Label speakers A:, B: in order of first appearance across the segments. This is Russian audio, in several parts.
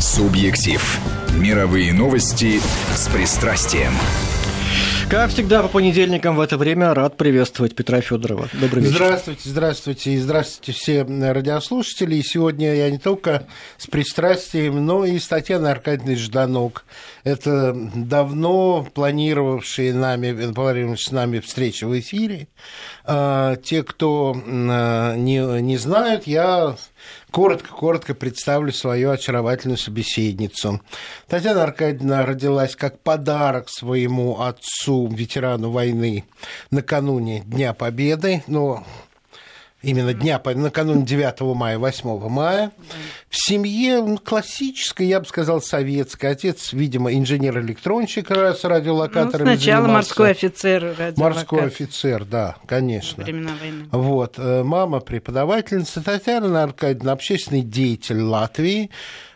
A: Субъектив. Мировые новости с пристрастием.
B: Как всегда, по понедельникам в это время рад приветствовать Петра Федорова.
C: Добрый вечер. Здравствуйте, здравствуйте и здравствуйте все радиослушатели. И сегодня я не только с пристрастием, но и с Татьяной Аркадьевной Жданок. Это давно планировавшие нами, планировавшие с нами встречи в эфире. А, те, кто не, не знают, я коротко-коротко представлю свою очаровательную собеседницу. Татьяна Аркадьевна родилась как подарок своему отцу, ветерану войны, накануне Дня Победы. Но именно дня, накануне 9 мая, 8 мая. В семье ну, классической, я бы сказал, советской. Отец, видимо, инженер-электронщик с радиолокаторами
D: ну, Сначала занимался. морской офицер.
C: Морской офицер, да, конечно. Времена войны. Вот. Э, мама преподавательница Татьяна Аркадьевна, общественный деятель Латвии,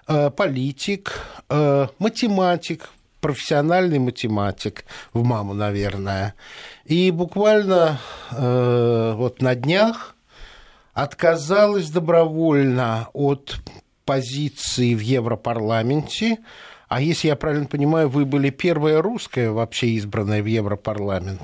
C: э, политик, э, математик, профессиональный математик в маму, наверное. И буквально вот на днях отказалась добровольно от позиции в Европарламенте. А если я правильно понимаю, вы были первая русская вообще избранная в Европарламент.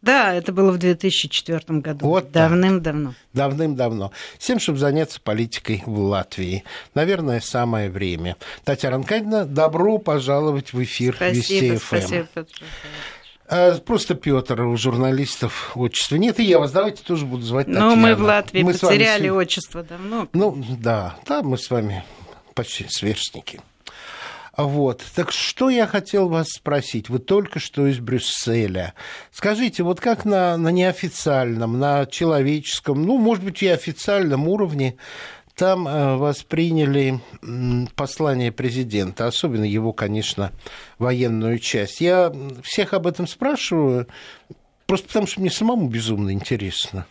D: Да, это было в 2004 году. Вот Давным-давно.
C: Давным-давно. С тем, чтобы заняться политикой в Латвии. Наверное, самое время. Татьяна Аркадьевна, добро пожаловать в эфир
D: спасибо,
C: Вести ФМ.
D: Спасибо, Петр.
C: А, просто Петр, у журналистов отчество нет, и я вас давайте тоже буду звать Татьяна.
D: Ну, мы в Латвии мы потеряли вами... отчество давно.
C: Ну, да, да, мы с вами почти сверстники. Вот. Так что я хотел вас спросить? Вы только что из Брюсселя. Скажите, вот как на, на неофициальном, на человеческом, ну, может быть, и официальном уровне там э, восприняли послание президента, особенно его, конечно, военную часть. Я всех об этом спрашиваю, просто потому что мне самому безумно интересно.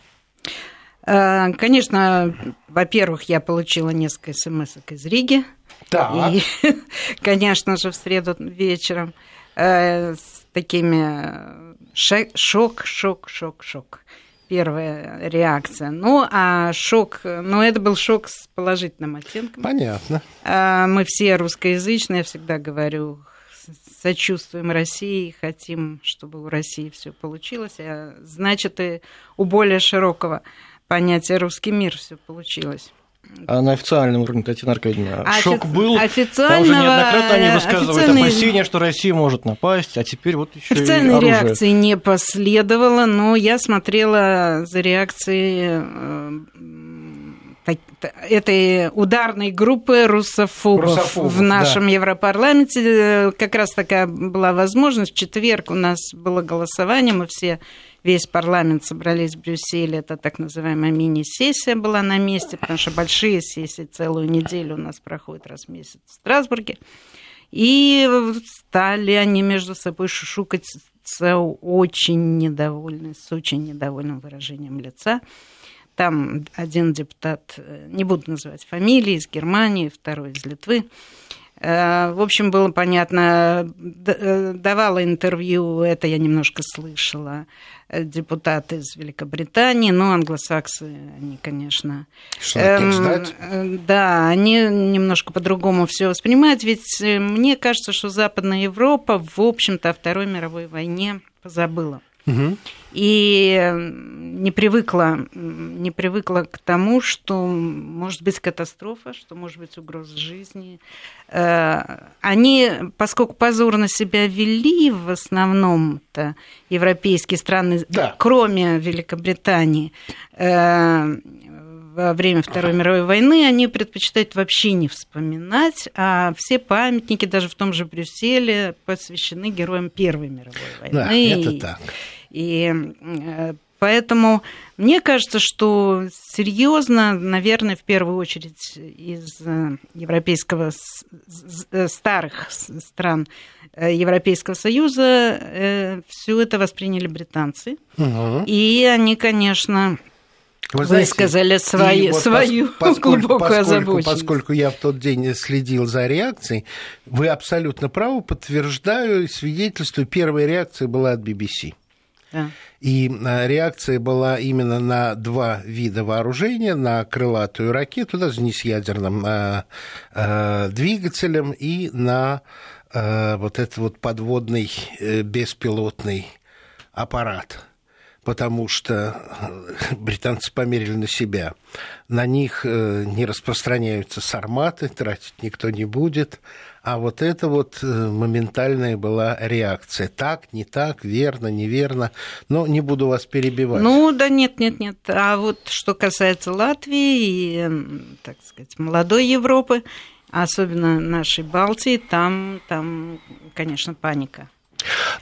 D: Э, конечно, во-первых, я получила несколько смс из Риги.
C: Да.
D: И, конечно же, в среду вечером э, с такими шок, шок, шок, шок первая реакция. Ну, а шок, ну, это был шок с положительным оттенком.
C: Понятно.
D: А, мы все русскоязычные, я всегда говорю, сочувствуем России, хотим, чтобы у России все получилось. А значит, и у более широкого понятия русский мир все получилось.
B: А на официальном уровне, Татьяна Аркадьевна, Офи... шок был.
D: Официального...
B: Там уже неоднократно они высказывают официальной... опасения, что Россия может напасть, а теперь вот еще
D: Официальной
B: и оружие.
D: реакции не последовало, но я смотрела за реакцией э, этой ударной группы русофобов, русофобов в нашем да. Европарламенте. Как раз такая была возможность. В четверг у нас было голосование, мы все весь парламент собрались в Брюсселе, это так называемая мини-сессия была на месте, потому что большие сессии целую неделю у нас проходят раз в месяц в Страсбурге. И стали они между собой шушукаться очень недовольны, с очень недовольным выражением лица. Там один депутат, не буду называть фамилии, из Германии, второй из Литвы, Э, в общем, было понятно, э, давала интервью, это я немножко слышала, э, депутаты из Великобритании, но англосаксы, они, конечно...
C: Эм, ждать?
D: Да, они немножко по-другому все воспринимают, ведь мне кажется, что Западная Европа, в общем-то, о Второй мировой войне позабыла. И не привыкла, не привыкла к тому, что может быть катастрофа, что может быть угроза жизни. Э, они, поскольку позорно себя вели в основном-то европейские страны, да. кроме Великобритании, э, во время Второй мировой войны, они предпочитают вообще не вспоминать, а все памятники, даже в том же Брюсселе, посвящены героям Первой мировой войны.
C: Да, это так.
D: И э, поэтому мне кажется, что серьезно, наверное, в первую очередь из э, европейского э, старых стран Европейского Союза все это восприняли британцы. Угу. И они, конечно, вы знаете, высказали свои, вот свою поскольку, глубокую поскольку.
C: Поскольку я в тот день следил за реакцией, вы абсолютно правы, подтверждаю, свидетельствую, первая реакция была от BBC. И реакция была именно на два вида вооружения, на крылатую ракету, даже не с ядерным а, а, двигателем, и на а, вот этот вот подводный э, беспилотный аппарат потому что э, британцы померили на себя. На них э, не распространяются сарматы, тратить никто не будет. А вот это вот э, моментальная была реакция. Так, не так, верно, неверно. Но не буду вас перебивать.
D: Ну, да нет, нет, нет. А вот что касается Латвии и, так сказать, молодой Европы, особенно нашей Балтии, там, там конечно, паника.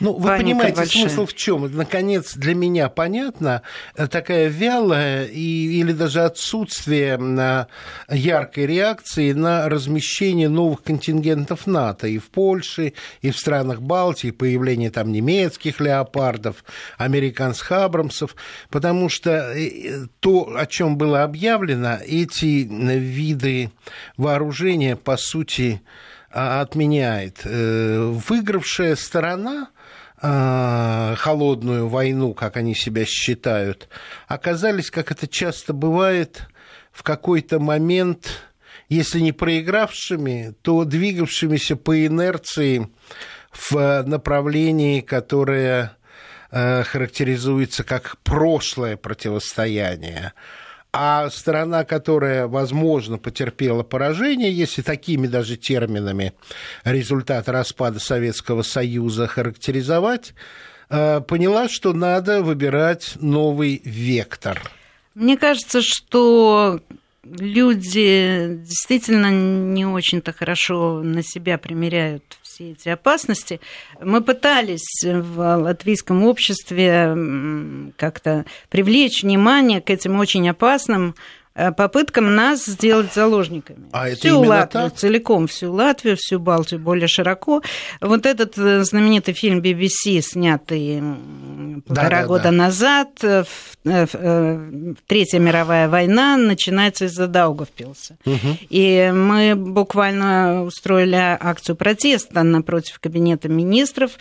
C: Ну, вы Паника понимаете, большая. смысл в чем? Наконец, для меня понятно, э, такая вялая и, или даже отсутствие яркой реакции на размещение новых контингентов НАТО и в Польше, и в странах Балтии, появление там немецких леопардов, американских абрамсов, потому что э, то, о чем было объявлено, эти виды вооружения, по сути, отменяет. Э, выигравшая сторона а, холодную войну, как они себя считают, оказались, как это часто бывает, в какой-то момент, если не проигравшими, то двигавшимися по инерции в направлении, которое э, характеризуется как прошлое противостояние а сторона, которая, возможно, потерпела поражение, если такими даже терминами результат распада Советского Союза характеризовать, э, поняла, что надо выбирать новый вектор.
D: Мне кажется, что люди действительно не очень-то хорошо на себя примеряют все эти опасности. Мы пытались в латвийском обществе как-то привлечь внимание к этим очень опасным попыткам нас сделать заложниками.
C: А это
D: всю Латвию,
C: так?
D: целиком всю Латвию, всю Балтию более широко. Вот этот э, знаменитый фильм BBC, снятый полтора да, да, года да. назад, э, Третья мировая война начинается из-за Даугавпилса. Угу. И мы буквально устроили акцию протеста напротив кабинета министров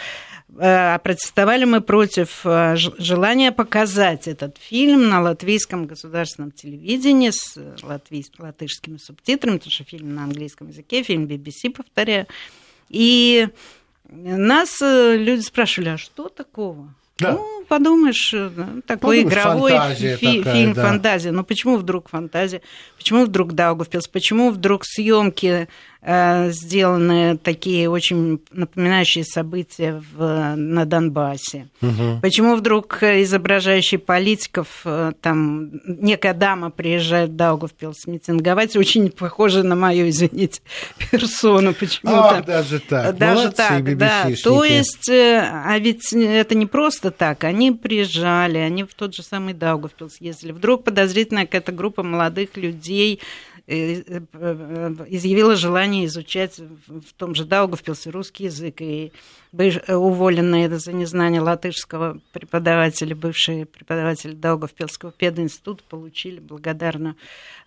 D: Э, протестовали мы против э, желания показать этот фильм на латвийском государственном телевидении с латвийскими, латышскими субтитрами, потому что фильм на английском языке, фильм BBC, повторяю. И нас э, люди спрашивали, а что такого? Да. Ну, подумаешь, такой подумаешь, игровой фи- такая, фильм да. фантазия. Но почему вдруг фантазия? Почему вдруг Даугавпилс? Почему вдруг съемки Э, сделаны такие очень напоминающие события в, на Донбассе. Угу. Почему вдруг изображающие политиков, э, там некая дама приезжает в Даугавпилс митинговать, очень похожа на мою, извините, персону почему-то.
C: А, даже так.
D: Даже Молодцы, так, да. То есть, э, а ведь это не просто так. Они приезжали, они в тот же самый Даугавпилс ездили. Вдруг подозрительная какая-то группа молодых людей Э, э, изъявила желание изучать в том же Даугавпилсе русский язык. И уволенные за незнание латышского преподавателя, бывшие преподаватели Даугавпилского пединститута получили благодарную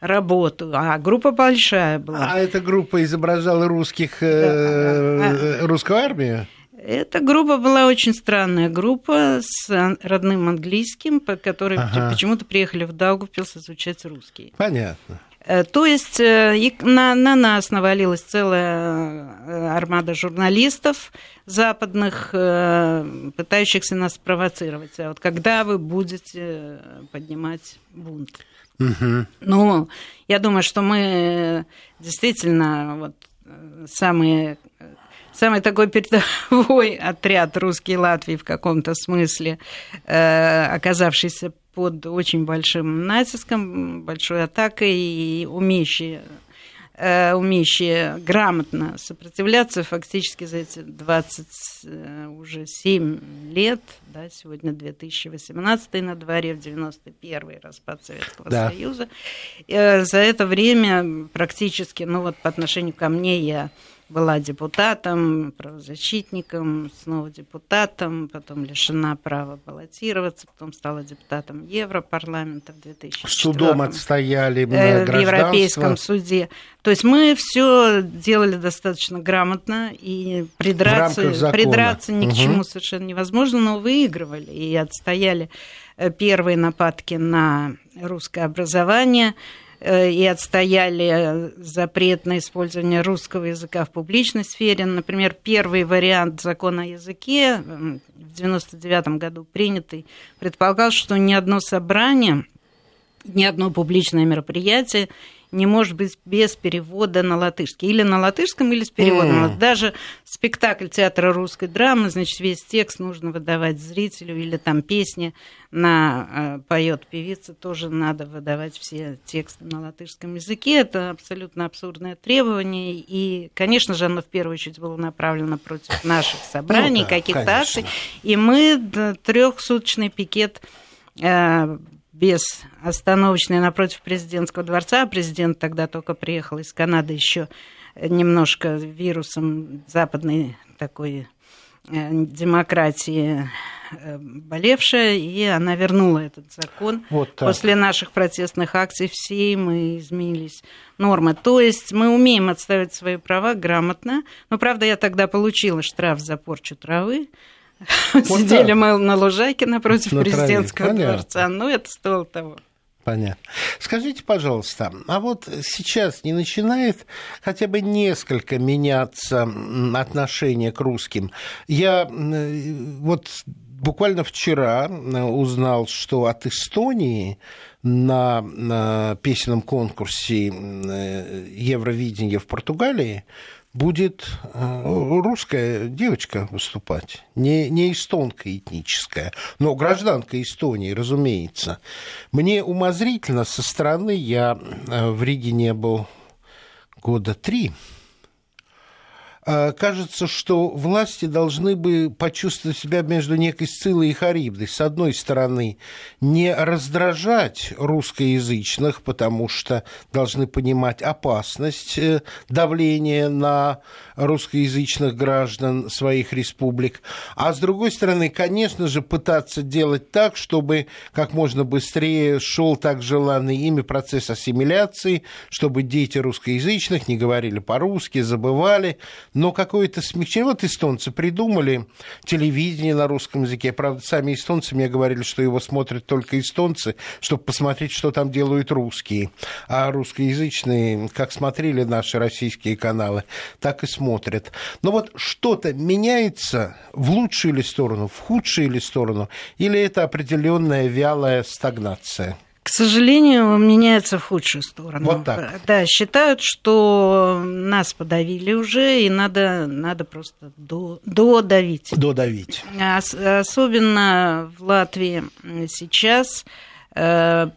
D: работу. А группа большая была.
C: А эта группа изображала русских, э, да. русскую армию?
D: Эта группа была очень странная группа с родным английским, по которой ага. почему-то приехали в Даугавпилс изучать русский.
C: Понятно.
D: Э, то есть э, на, на нас навалилась целая э, армада журналистов западных, пытающихся нас спровоцировать. А вот когда вы будете поднимать бунт? Угу. Ну, я думаю, что мы действительно вот самые самый такой передовой отряд русский Латвии в каком-то смысле, оказавшийся под очень большим натиском, большой атакой и умеющие э, умеющие грамотно сопротивляться фактически за эти 20 э, уже 7 лет, да, сегодня 2018 на дворе, в 91-й распад Советского да. Союза. Э, за это время практически, ну вот по отношению ко мне я была депутатом, правозащитником, снова депутатом, потом лишена права баллотироваться, потом стала депутатом Европарламента в 2004
C: Судом отстояли э,
D: в Европейском суде. То есть мы все делали достаточно грамотно, и придраться, придраться ни угу. к чему совершенно невозможно. Но, выигрывали и отстояли первые нападки на русское образование и отстояли запрет на использование русского языка в публичной сфере. Например, первый вариант закона о языке в 1999 году принятый предполагал, что ни одно собрание, ни одно публичное мероприятие не может быть без перевода на латышский. Или на латышском, или с переводом. Mm. Даже спектакль театра русской драмы, значит, весь текст нужно выдавать зрителю, или там песни на э, поет певица, тоже надо выдавать все тексты на латышском языке. Это абсолютно абсурдное требование. И, конечно же, оно в первую очередь было направлено против наших собраний, ну, да, каких-то акций. И мы трехсуточный пикет э, без остановочной напротив президентского дворца. Президент тогда только приехал из Канады еще немножко вирусом западной такой э, демократии э, болевшая, и она вернула этот закон. Вот После наших протестных акций все мы изменились нормы. То есть мы умеем отставить свои права грамотно. Но, правда, я тогда получила штраф за порчу травы. Вот Сидели мы на лужайке напротив на президентского траве. дворца. Ну, это стоило того.
C: Понятно. Скажите, пожалуйста, а вот сейчас не начинает хотя бы несколько меняться отношение к русским? Я вот буквально вчера узнал, что от Эстонии на, на песенном конкурсе Евровидения в Португалии будет э, русская девочка выступать, не, не эстонка этническая, но гражданка Эстонии, разумеется. Мне умозрительно со стороны, я э, в Риге не был года три, кажется, что власти должны бы почувствовать себя между некой Сцилой и Харибдой. С одной стороны, не раздражать русскоязычных, потому что должны понимать опасность э, давления на русскоязычных граждан своих республик. А с другой стороны, конечно же, пытаться делать так, чтобы как можно быстрее шел так желанный ими процесс ассимиляции, чтобы дети русскоязычных не говорили по-русски, забывали, но какое-то смягчение. Вот эстонцы придумали телевидение на русском языке. Правда, сами эстонцы мне говорили, что его смотрят только эстонцы, чтобы посмотреть, что там делают русские. А русскоязычные, как смотрели наши российские каналы, так и смотрят. Но вот что-то меняется в лучшую ли сторону, в худшую ли сторону, или это определенная вялая стагнация?
D: К сожалению, меняется в худшую сторону.
C: Вот так.
D: Да, считают, что нас подавили уже, и надо, надо просто до, додавить.
C: Додавить.
D: Ос, особенно в Латвии сейчас э,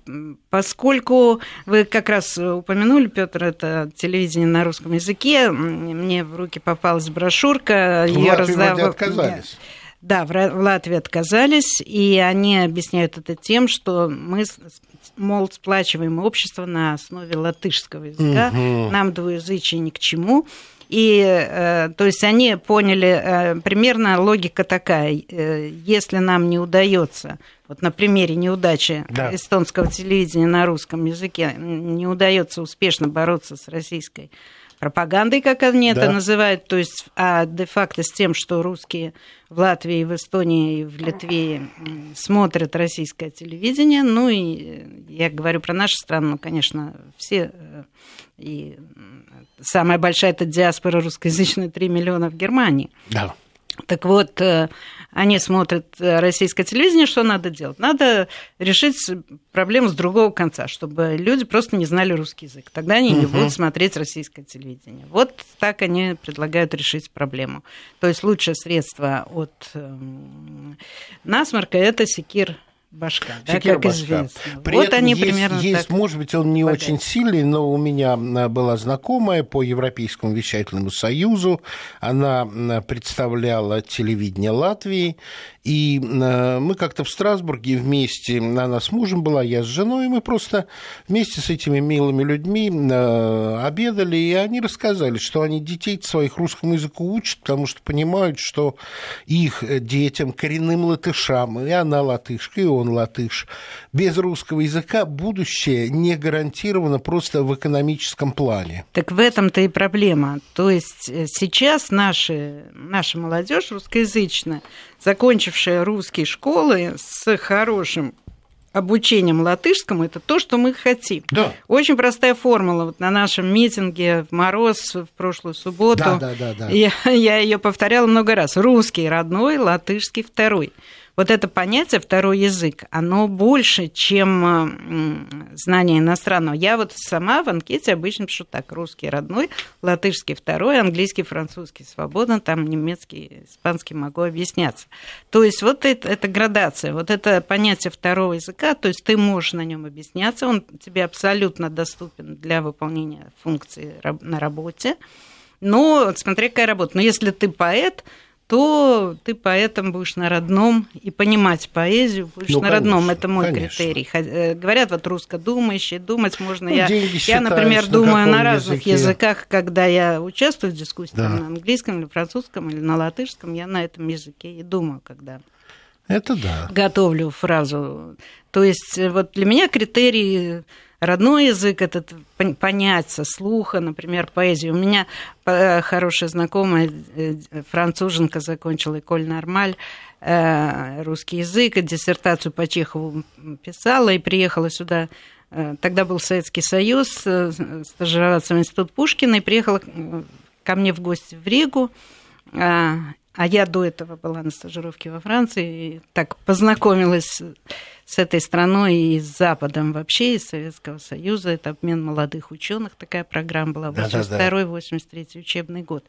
D: поскольку вы как раз упомянули, Петр, это телевидение на русском языке, мне в руки попалась брошюрка,
C: ее раздавали. отказались.
D: Да, в Латвии отказались, и они объясняют это тем, что мы мол, сплачиваемое общество на основе латышского языка, угу. нам двуязычие ни к чему. И, э, то есть, они поняли, э, примерно логика такая, э, если нам не удается, вот на примере неудачи да. эстонского телевидения на русском языке, не удается успешно бороться с российской пропагандой, как они да. это называют, то есть а де-факто с тем, что русские в Латвии, в Эстонии и в Литве смотрят российское телевидение. Ну и я говорю про нашу страну, конечно, все э, и самая большая это диаспора русскоязычная 3 миллиона в Германии.
C: Да.
D: Так вот, э, они смотрят э, российское телевидение, что надо делать? Надо решить проблему с другого конца, чтобы люди просто не знали русский язык. Тогда они не будут смотреть российское телевидение. Вот так они предлагают решить проблему. То есть лучшее средство от эм, насморка – это секир башка, да, как башка. известно.
C: При вот этом они есть, примерно есть, так может быть, он не помогают. очень сильный, но у меня была знакомая по Европейскому вещательному союзу, она представляла телевидение Латвии, и мы как-то в Страсбурге вместе, она с мужем была, я с женой, и мы просто вместе с этими милыми людьми обедали, и они рассказали, что они детей своих русскому языку учат, потому что понимают, что их детям, коренным латышам, и она латышка, и он он латыш. Без русского языка будущее не гарантировано просто в экономическом плане.
D: Так в этом-то и проблема. То есть э, сейчас наши, наша молодежь русскоязычная, закончившая русские школы с хорошим обучением латышскому, это то, что мы хотим.
C: Да.
D: Очень простая формула. Вот на нашем митинге в мороз в прошлую субботу
C: да, да, да, да.
D: я, я ее повторяла много раз. Русский родной, латышский второй вот это понятие второй язык, оно больше, чем знание иностранного. Я вот сама в анкете обычно пишу так, русский родной, латышский второй, английский, французский свободно, там немецкий, испанский могу объясняться. То есть вот это, это градация, вот это понятие второго языка, то есть ты можешь на нем объясняться, он тебе абсолютно доступен для выполнения функции на работе, но смотри, какая работа. Но если ты поэт, то ты поэтом будешь на родном и понимать поэзию будешь ну, на конечно, родном. Это мой конечно. критерий. Э, говорят, вот русскодумающие, думать можно. Ну, я, я, например, на думаю на разных языке? языках, когда я участвую в дискуссии да. на английском или французском или на латышском, я на этом языке и думаю, когда
C: это да.
D: готовлю фразу. То есть э, вот для меня критерий родной язык, этот понять со слуха, например, поэзию. У меня э, хорошая знакомая э, француженка закончила Эколь Нормаль, э, русский язык, диссертацию по Чехову писала и приехала сюда Тогда был Советский Союз, стажироваться в Институт Пушкина, и приехала ко мне в гости в Ригу. А я до этого была на стажировке во Франции, и так познакомилась с этой страной и с Западом вообще, из Советского Союза. Это обмен молодых ученых, такая программа была, 82-83 учебный год.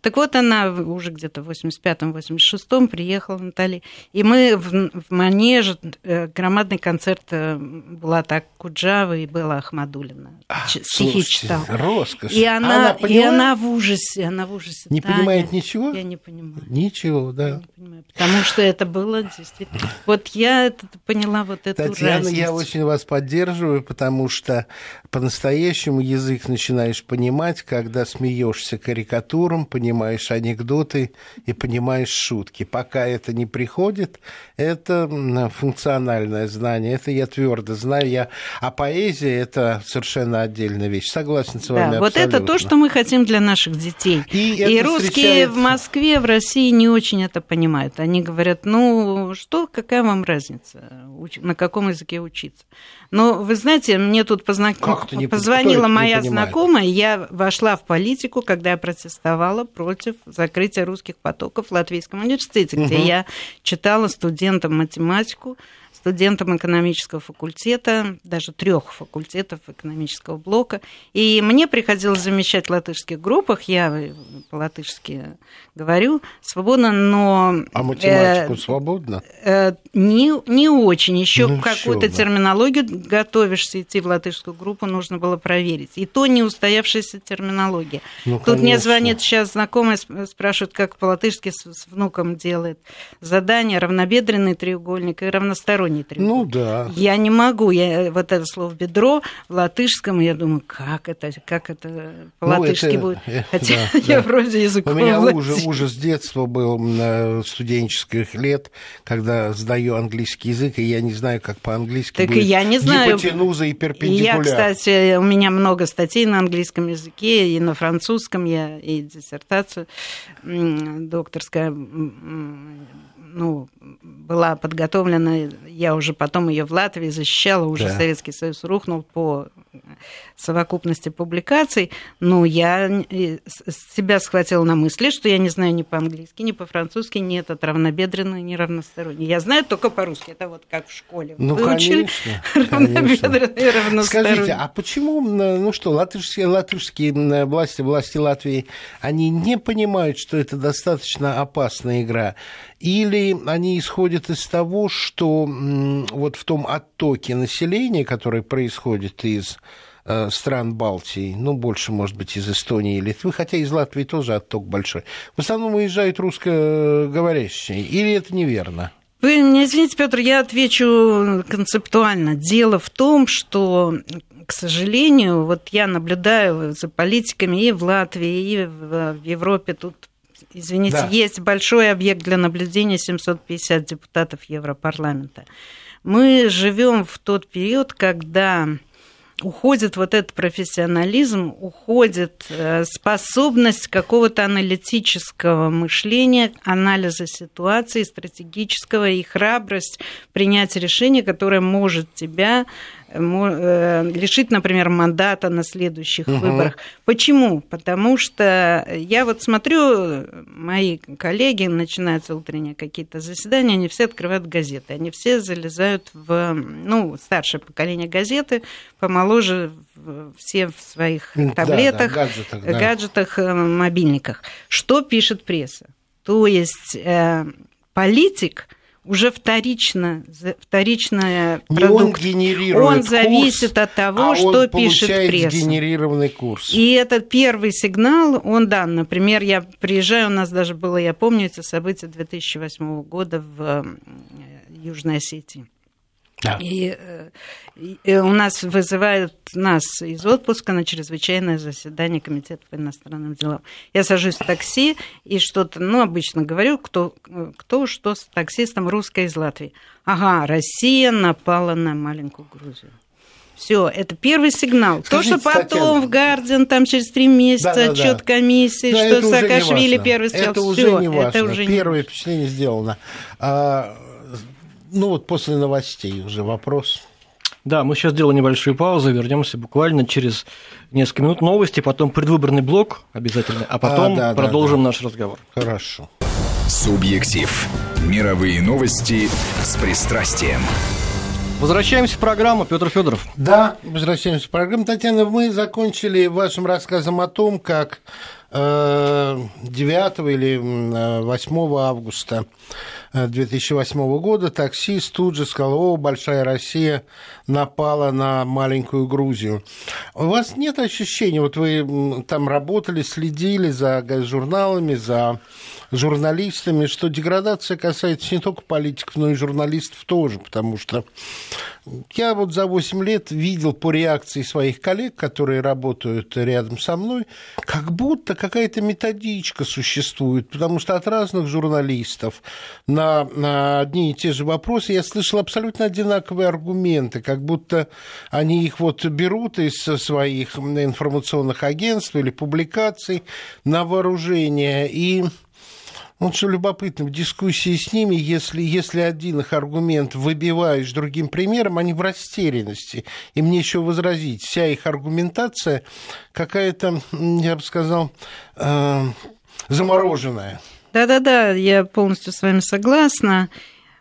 D: Так вот, она уже где-то в 85-86 приехала, Наталья, и мы в, в Манеже, э, громадный концерт э, была так Куджава и была Ахмадулина.
C: А, стихи читала. Роскошь.
D: И она, она и она в ужасе, она в ужасе.
C: Не Таня, понимает ничего?
D: Я не понимаю.
C: Ничего, да. Я не
D: понимаю, потому что это было действительно... Вот я это поняла вот эту
C: Татьяна,
D: разность.
C: я очень вас поддерживаю, потому что по-настоящему язык начинаешь понимать, когда смеешься карикатурам, понимаешь анекдоты и понимаешь шутки. Пока это не приходит, это функциональное знание, это я твердо знаю. Я... А поэзия – это совершенно отдельная вещь. Согласен с вами
D: да, Вот это то, что мы хотим для наших детей. И, и русские встречается... в Москве, в России не очень это понимают. Они говорят, ну что, какая вам разница? На каком языке учиться. Но вы знаете, мне тут позна... позвонила моя знакомая, я вошла в политику, когда я протестовала против закрытия русских потоков в Латвийском университете, угу. где я читала студентам математику, студентом экономического факультета, даже трех факультетов экономического блока. И мне приходилось замещать в латышских группах, я по-латышски говорю свободно, но...
C: А математику э, свободно?
D: Э, не, не очень. Еще ну, какую-то терминологию готовишься идти в латышскую группу, нужно было проверить. И то не устоявшаяся терминология. Ну, Тут конечно. мне звонит сейчас знакомая, спрашивает, как по-латышски с, с внуком делает задание, равнобедренный треугольник и равносторонний не
C: требует. Ну да.
D: Я не могу, я вот это слово бедро в латышском, я думаю, как это, как это по-латышски ну, будет. Э, Хотя да, я да. вроде языком
C: У меня ужас, ужас детства был студенческих лет, когда сдаю английский язык, и я не знаю, как по-английски
D: так будет. я не знаю.
C: Гипотенуза и перпендикуляр.
D: Я, кстати, у меня много статей на английском языке, и на французском я и диссертацию докторская ну, была подготовлена, я уже потом ее в Латвии защищала, уже да. Советский Союз рухнул по совокупности публикаций, но я себя схватила на мысли, что я не знаю ни по-английски, ни по-французски, ни этот равнобедренный, ни равносторонний. Я знаю только по-русски, это вот как в школе.
C: Ну, Выучили конечно, равнобедренный и равносторонний. Скажите, а почему, ну что, латышские, латышские власти, власти Латвии, они не понимают, что это достаточно опасная игра? Или они исходят из того, что вот в том оттоке населения, который происходит из э, стран Балтии, ну, больше, может быть, из Эстонии и Литвы, хотя из Латвии тоже отток большой. В основном уезжают русскоговорящие. Или это неверно?
D: Вы меня извините, Петр, я отвечу концептуально. Дело в том, что к сожалению, вот я наблюдаю за политиками и в Латвии, и в Европе тут извините, да. есть большой объект для наблюдения 750 депутатов Европарламента. Мы живем в тот период, когда уходит вот этот профессионализм, уходит э, способность какого-то аналитического мышления, анализа ситуации, стратегического и храбрость принять решение, которое может тебя лишить, например, мандата на следующих угу. выборах. Почему? Потому что я вот смотрю, мои коллеги, начинаются утренние какие-то заседания, они все открывают газеты, они все залезают в, ну, старшее поколение газеты, помоложе все в своих таблетах, да, да, гаджетах, да. гаджетах, э, мобильниках. Что пишет пресса? То есть э, политик уже вторично, вторичная продукт.
C: Он генерирует
D: Он зависит
C: курс,
D: от того, а что
C: он
D: пишет пресса.
C: генерированный курс.
D: И этот первый сигнал, он дан. Например, я приезжаю, у нас даже было, я помню, эти события 2008 года в Южной Осетии. Да. И, э, и у нас вызывают нас из отпуска на чрезвычайное заседание Комитета по иностранным делам. Я сажусь в такси и что-то, ну, обычно говорю, кто, кто что с таксистом русской из Латвии. Ага, Россия напала на маленькую Грузию. Все, это первый сигнал. Скажите, То, что потом Татьяна, в Гардиан там через три месяца да, да, отчет да. комиссии, да, что Саакашвили первый сказал.
C: Это уже не важно. Это уже Первое не впечатление сделано. А, ну вот после новостей уже вопрос.
B: Да, мы сейчас сделаем небольшую паузу, вернемся буквально через несколько минут новости, потом предвыборный блок обязательно, а потом а, да, продолжим да, да. наш разговор.
C: Хорошо.
A: Субъектив. Мировые новости с пристрастием.
B: Возвращаемся в программу, Петр Федоров.
C: Да, возвращаемся в программу. Татьяна, мы закончили вашим рассказом о том, как 9 э, или 8 августа 2008 года таксист тут же сказал, о, большая Россия напала на маленькую Грузию. У вас нет ощущения, вот вы там работали, следили за журналами, за журналистами, что деградация касается не только политиков, но и журналистов тоже, потому что я вот за 8 лет видел по реакции своих коллег, которые работают рядом со мной, как будто какая-то методичка существует, потому что от разных журналистов на, на одни и те же вопросы я слышал абсолютно одинаковые аргументы, как будто они их вот берут из своих информационных агентств или публикаций на вооружение. И вот что любопытно, в дискуссии с ними, если, если один их аргумент выбиваешь другим примером, они в растерянности. Им нечего возразить. Вся их аргументация какая-то, я бы сказал, э, замороженная.
D: Да-да-да, я полностью с вами согласна.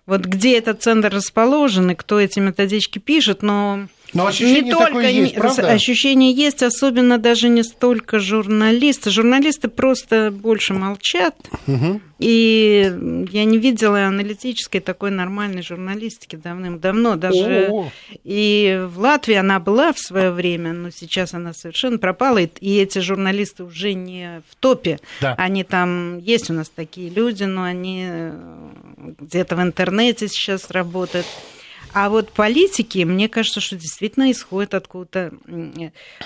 D: Вот где этот центр расположен и кто эти методички пишет, но
C: но ощущение не только такое есть, правда?
D: ощущение есть, особенно даже не столько журналисты. Журналисты просто больше молчат. Угу. И я не видела аналитической такой нормальной журналистики давным-давно. Даже О-о-о. и в Латвии она была в свое время, но сейчас она совершенно пропала. И эти журналисты уже не в топе. Да. Они там есть у нас такие люди, но они э, где-то в интернете сейчас работают. А вот политики, мне кажется, что действительно исходят откуда-то.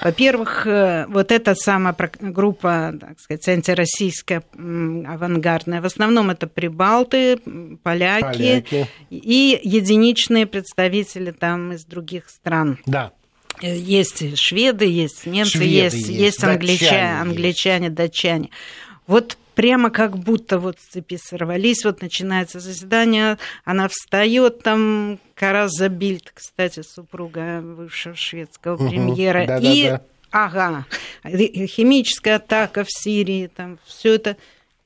D: Во-первых, э, вот эта самая группа, так сказать, антироссийская, авангардная, в основном это прибалты, поляки, поляки. и единичные представители там из других стран.
C: Да.
D: Э, есть шведы, есть немцы, шведы есть, есть, есть англичане, англичане, датчане. Вот прямо как будто вот с цепи сорвались, вот начинается заседание, она встает там, Караза Бильд, кстати, супруга бывшего шведского угу, премьера, да, и да, да. ага, химическая атака в Сирии, там все это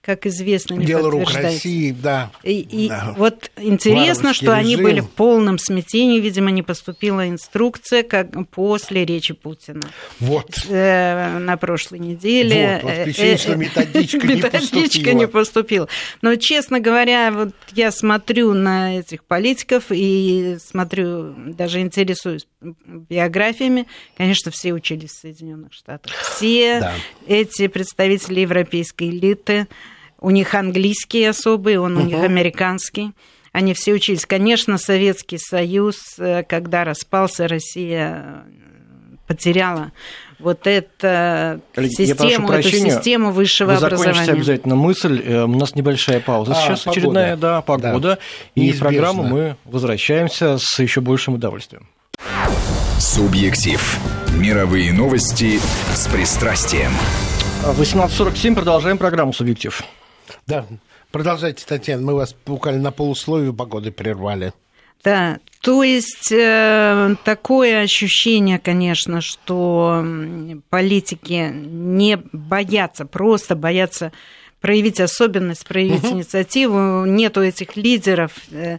D: как известно, не
C: Дело рук России, да.
D: И, и да. вот интересно, что режим. они были в полном смятении, видимо, не поступила инструкция как после речи Путина.
C: Вот.
D: Э, на прошлой неделе.
C: Вот, вот впечатление, что методичка, методичка
D: не поступила. Но, честно говоря, вот я смотрю на этих политиков и смотрю, даже интересуюсь биографиями. Конечно, все учились в Соединенных Штатах. Все да. эти представители европейской элиты у них английский особый, он у них американский. Они все учились. Конечно, Советский Союз, э, когда распался, Россия э, потеряла вот это систему, эту систему высшего
B: вы
D: образования.
B: обязательно мысль. Э, у нас небольшая пауза. А, Сейчас погода. очередная да, погода. Да. И Неизбежно. в программу мы возвращаемся с еще большим удовольствием.
A: Субъектив. Мировые новости с пристрастием.
B: 18.47. Продолжаем программу «Субъектив».
C: Да, продолжайте, Татьяна. Мы вас буквально на полусловие погоды прервали.
D: Да, то есть э, такое ощущение, конечно, что политики не боятся, просто боятся проявить особенность, проявить угу. инициативу. Нету этих лидеров. Э,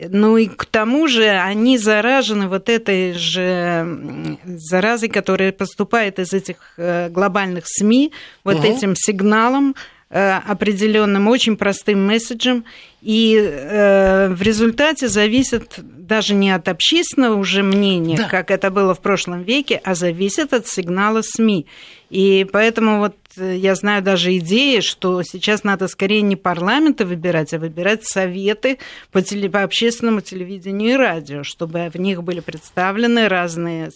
D: ну и к тому же они заражены вот этой же заразой, которая поступает из этих э, глобальных СМИ, вот угу. этим сигналом определенным, очень простым месседжем. И э, в результате зависит даже не от общественного уже мнения, да. как это было в прошлом веке, а зависит от сигнала СМИ. И поэтому вот Э, я знаю даже идеи, что сейчас надо скорее не парламенты выбирать, а выбирать советы по, теле, по общественному телевидению и радио, чтобы в них были представлены разные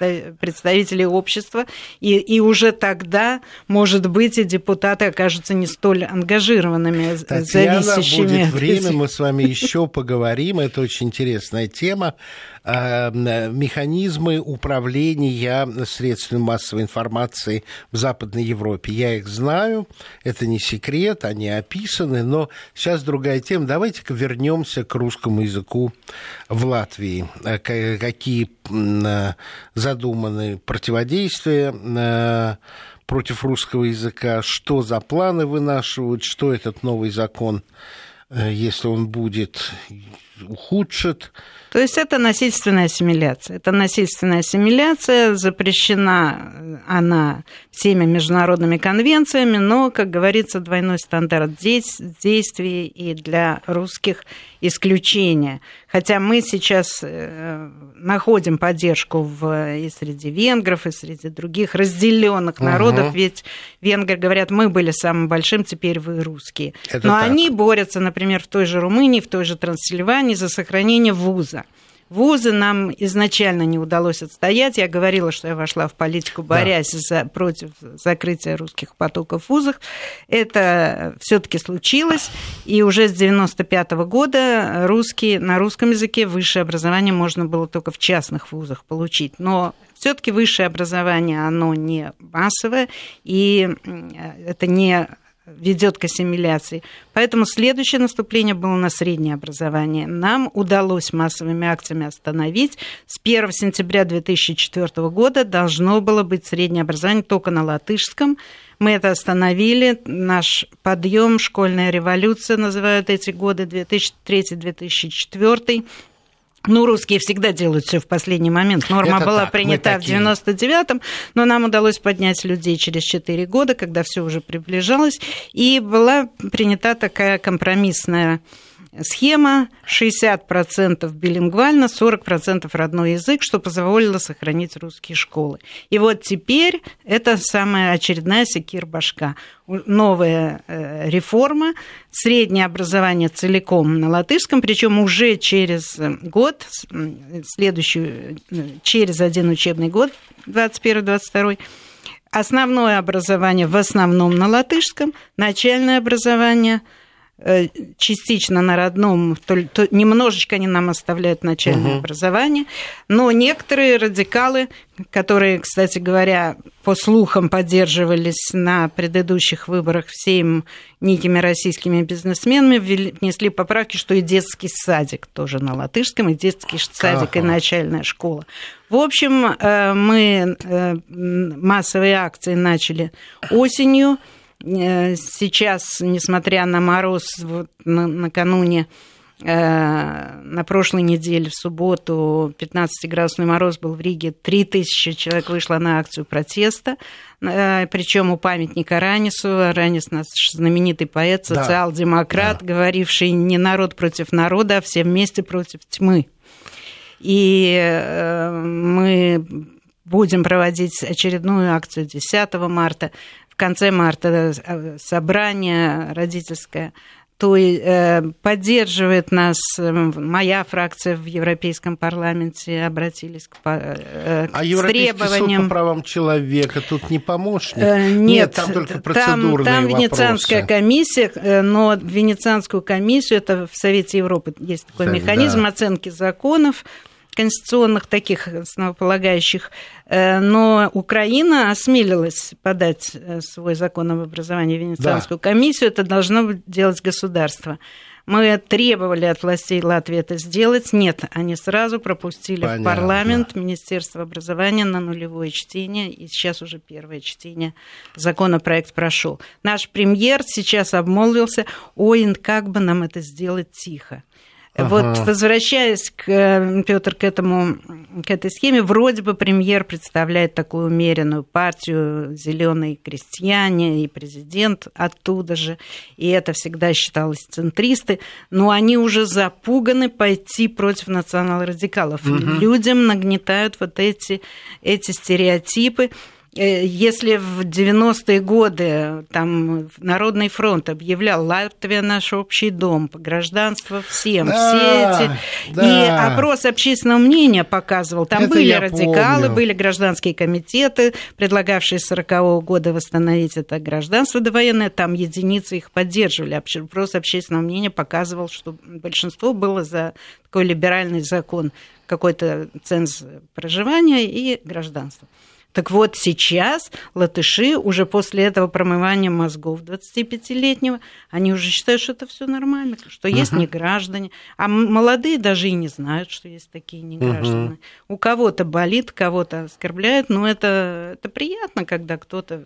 D: э, представители общества, и, и уже тогда, может быть, и депутаты окажутся не столь ангажированными,
C: Татьяна,
D: зависящими.
C: будет время, мы с вами еще поговорим, это очень интересная тема. Э, механизмы управления средствами массовой информации в Западной Европе. Я их знаю, это не секрет, они описаны, но сейчас другая тема. Давайте-ка вернемся к русскому языку в Латвии. Э, какие э, задуманы противодействия против русского языка, что за планы вынашивают, что этот новый закон, если он будет, ухудшит
D: то есть это насильственная ассимиляция. Это насильственная ассимиляция, запрещена она всеми международными конвенциями, но, как говорится, двойной стандарт действий и для русских исключения. Хотя мы сейчас э, находим поддержку в, и среди венгров, и среди других разделенных народов, угу. ведь венгры говорят, мы были самым большим, теперь вы русские. Это Но так. они борются, например, в той же Румынии, в той же Трансильвании за сохранение вуза. Вузы нам изначально не удалось отстоять. Я говорила, что я вошла в политику, борясь да. за, против закрытия русских потоков в вузах. Это все-таки случилось. И уже с 95 года русский, на русском языке высшее образование можно было только в частных вузах получить. Но все-таки высшее образование, оно не массовое, и это не ведет к ассимиляции. Поэтому следующее наступление было на среднее образование. Нам удалось массовыми акциями остановить. С 1 сентября 2004 года должно было быть среднее образование только на латышском. Мы это остановили. Наш подъем, школьная революция называют эти годы, 2003-2004 ну, русские всегда делают все в последний момент. Норма Это была так, принята в 99-м, но нам удалось поднять людей через 4 года, когда все уже приближалось. И была принята такая компромиссная схема 60% билингвально, 40% родной язык, что позволило сохранить русские школы. И вот теперь это самая очередная секир-башка. Новая э, реформа, среднее образование целиком на латышском, причем уже через год, следующий, через один учебный год, 21-22, основное образование в основном на латышском, начальное образование – Э, частично на родном, то, то немножечко они нам оставляют начальное угу. образование, но некоторые радикалы, которые, кстати говоря, по слухам поддерживались на предыдущих выборах всеми некими российскими бизнесменами, внесли поправки, что и детский садик тоже на латышском, и детский садик, ага. и начальная школа. В общем, э, мы э, массовые акции начали осенью. Э, сейчас, несмотря на мороз, вот на, накануне э, на прошлой неделе, в субботу, 15-градусный мороз был в Риге, 3000 человек вышло на акцию протеста, э, причем у памятника Ранису. Ранис наш знаменитый поэт, социал-демократ, да. говоривший не народ против народа, а все вместе против тьмы. И мы будем проводить очередную акцию 10 марта в конце марта э, собрание родительское то э, поддерживает нас э, моя фракция в Европейском парламенте, обратились к,
C: э, к а требованиям. суд по правам человека тут не помощник?
D: Нет, Нет там только процедурные там, там Венецианская вопросы. комиссия, но Венецианскую комиссию, это в Совете Европы есть такой да, механизм да. оценки законов, конституционных таких основополагающих, э, но Украина осмелилась подать э, свой закон об образовании в Венецианскую да. комиссию, это должно делать государство. Мы требовали от властей Латвии это сделать. Нет, они сразу пропустили Понятно. в парламент Министерство образования на нулевое чтение, и сейчас уже первое чтение законопроект прошел. Наш премьер сейчас обмолвился, ой, как бы нам это сделать тихо. Ага. Вот возвращаясь к, э, Петр, к этому, к этой схеме, вроде бы премьер представляет такую умеренную партию, зеленые крестьяне и президент оттуда же, и это всегда считалось центристы, но они уже запуганы пойти против национал-радикалов. Угу. Людям нагнетают вот эти, эти стереотипы. Э, если в 90-е годы там Народный фронт объявлял Латвия наш общий дом, по гражданству всем, да, все эти, да. и опрос общественного мнения показывал, там это были радикалы, помню. были гражданские комитеты, предлагавшие с 40-го года восстановить это гражданство довоенное, там единицы их поддерживали. Опрос общественного мнения показывал, что большинство было за такой либеральный закон, какой-то ценз проживания и гражданства. Так вот, сейчас латыши уже после этого промывания мозгов 25-летнего, они уже считают, что это все нормально, что есть uh-huh. неграждане. А молодые даже и не знают, что есть такие неграждане. Uh-huh. У кого-то болит, кого-то оскорбляют, но это, это приятно, когда кто-то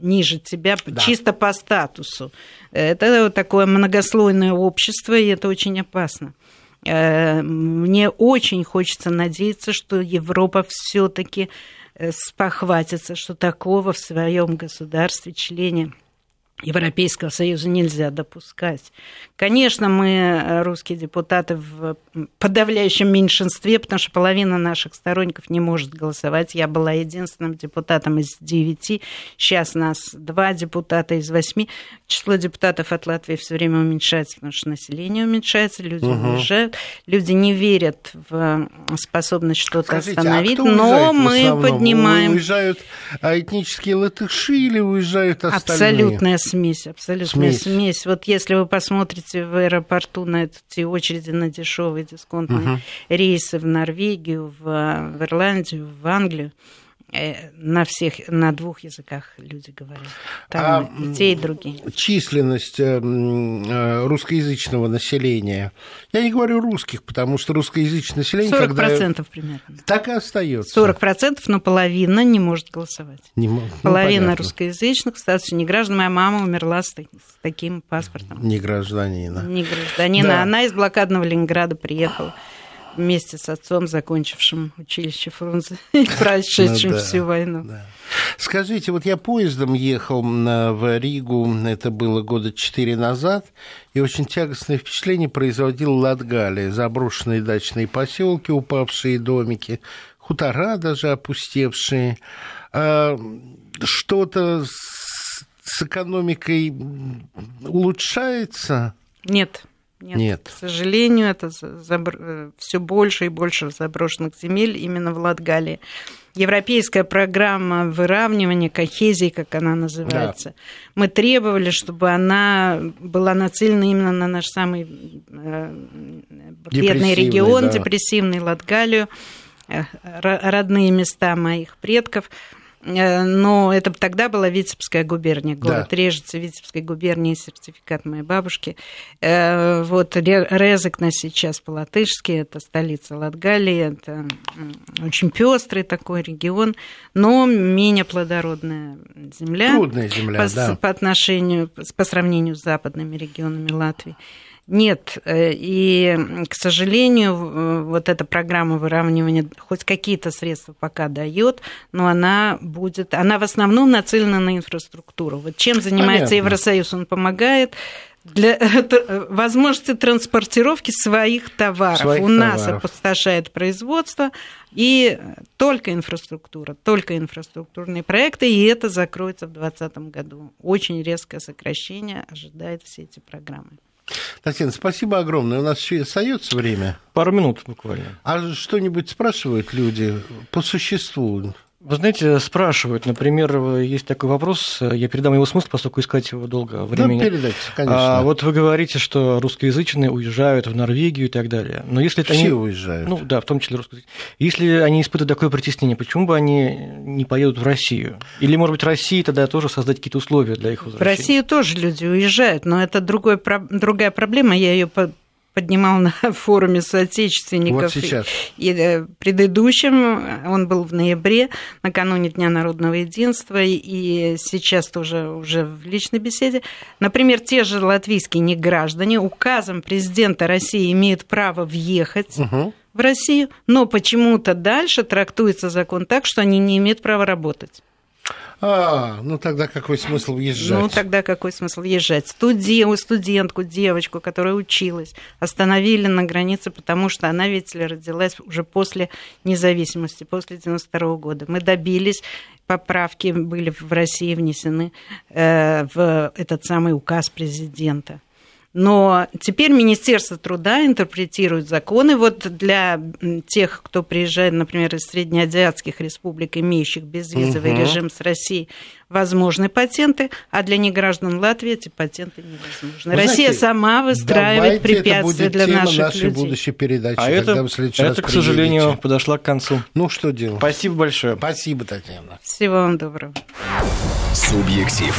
D: ниже тебя да. чисто по статусу. Это такое многослойное общество, и это очень опасно. Э, мне очень хочется надеяться, что Европа все-таки Э, спохватиться, что такого в своем государстве, члене Европейского Союза нельзя допускать. Конечно, мы, э, русские депутаты, в подавляющем меньшинстве, потому что половина наших сторонников не может голосовать. Я была единственным депутатом из девяти. Сейчас нас два депутата из восьми. Число депутатов от Латвии все время уменьшается, потому что население уменьшается, люди угу. уезжают, люди не верят в способность что-то а остановить. А но мы поднимаем.
C: Уезжают этнические латыши или уезжают остальные?
D: Абсолютная смесь, абсолютная смесь. смесь. Вот если вы посмотрите в аэропорту на эти очереди на дешевые дисконтные угу. рейсы в Норвегию, в, в Ирландию, в Англию, Э, на всех, на двух языках люди говорят. Там а и те, и другие.
C: Численность э, э, русскоязычного населения. Я не говорю русских, потому что русскоязычное население... 40%
D: когда... примерно.
C: Так и остается.
D: 40%, но половина не может голосовать. Не, ну, половина понятно. русскоязычных в статусе неграждан. Моя мама умерла с, с таким паспортом.
C: Не гражданина.
D: Не гражданина. Да. Она из блокадного Ленинграда приехала вместе с отцом, закончившим училище Фрунзе и прошедшим ну, да, всю войну. Да.
C: Скажите, вот я поездом ехал в Ригу, это было года четыре назад, и очень тягостное впечатление производил Латгалия, заброшенные дачные поселки, упавшие домики, хутора даже опустевшие. А что-то с экономикой улучшается?
D: Нет. Нет, Нет. К сожалению, это забр... Э, все больше и больше заброшенных земель именно в Латгалии. Европейская программа выравнивания, кохезии, как она называется. Да. Мы требовали, чтобы она была нацелена именно на наш самый э, бедный регион, да. депрессивный Латгалию, э, родные места моих предков. Э, но это тогда была Витебская губерния, город да. Режица, Витебской губернии, сертификат моей бабушки. Э, вот Резекна сейчас по-латышски, это столица Латгалии, это очень пестрый такой регион, но менее плодородная земля.
C: Трудная земля,
D: по,
C: да.
D: По отношению, по сравнению с западными регионами Латвии. Нет, э, и, к сожалению, вот эта программа выравнивания хоть какие-то средства пока дает, но она будет, она в основном нацелена на инфраструктуру. Вот чем занимается Понятно. Евросоюз, он помогает для возможности транспортировки своих товаров. Своих У нас товаров. опустошает производство, и только инфраструктура, только инфраструктурные проекты, и это закроется в 2020 году. Очень резкое сокращение ожидает все эти программы.
C: Татьяна, спасибо огромное. У нас еще остается время.
B: Пару минут буквально.
C: А что-нибудь спрашивают люди по существу?
B: Вы знаете, спрашивают, например, есть такой вопрос, я передам его смысл, поскольку искать его долго времени.
C: Да, передайте, конечно.
B: А, вот вы говорите, что русскоязычные уезжают в Норвегию и так далее. Но если
C: Все
B: они...
C: уезжают.
B: Ну да, в том числе русскоязычные. Если они испытывают такое притеснение, почему бы они не поедут в Россию? Или, может быть, России тогда тоже создать какие-то условия для их возвращения?
D: В Россию тоже люди уезжают, но это другой, другая проблема, я ее поднимал на форуме соотечественников.
C: Вот сейчас.
D: И, и э, предыдущем, он был в ноябре, накануне Дня народного единства, и сейчас тоже уже в личной беседе. Например, те же латвийские неграждане указом президента России имеют право въехать угу. в Россию, но почему-то дальше трактуется закон так, что они не имеют права работать.
C: А, ну тогда какой смысл въезжать?
D: Ну тогда какой смысл въезжать? Студию, студентку, девочку, которая училась, остановили на границе, потому что она, видите ли, родилась уже после независимости, после 92 года. Мы добились, поправки были в России внесены э, в этот самый указ президента. Но теперь Министерство труда интерпретирует законы. Вот для тех, кто приезжает, например, из среднеазиатских республик, имеющих безвизовый угу. режим с Россией, возможны патенты, а для неграждан Латвии эти патенты невозможны. Вы Россия знаете, сама выстраивает препятствия для наших
C: нашей
D: людей.
C: будущей передачи.
B: А это, это к сожалению, подошла к концу.
C: Ну, что делать?
B: Спасибо большое.
C: Спасибо, Татьяна.
D: Всего вам доброго.
A: Субъектив.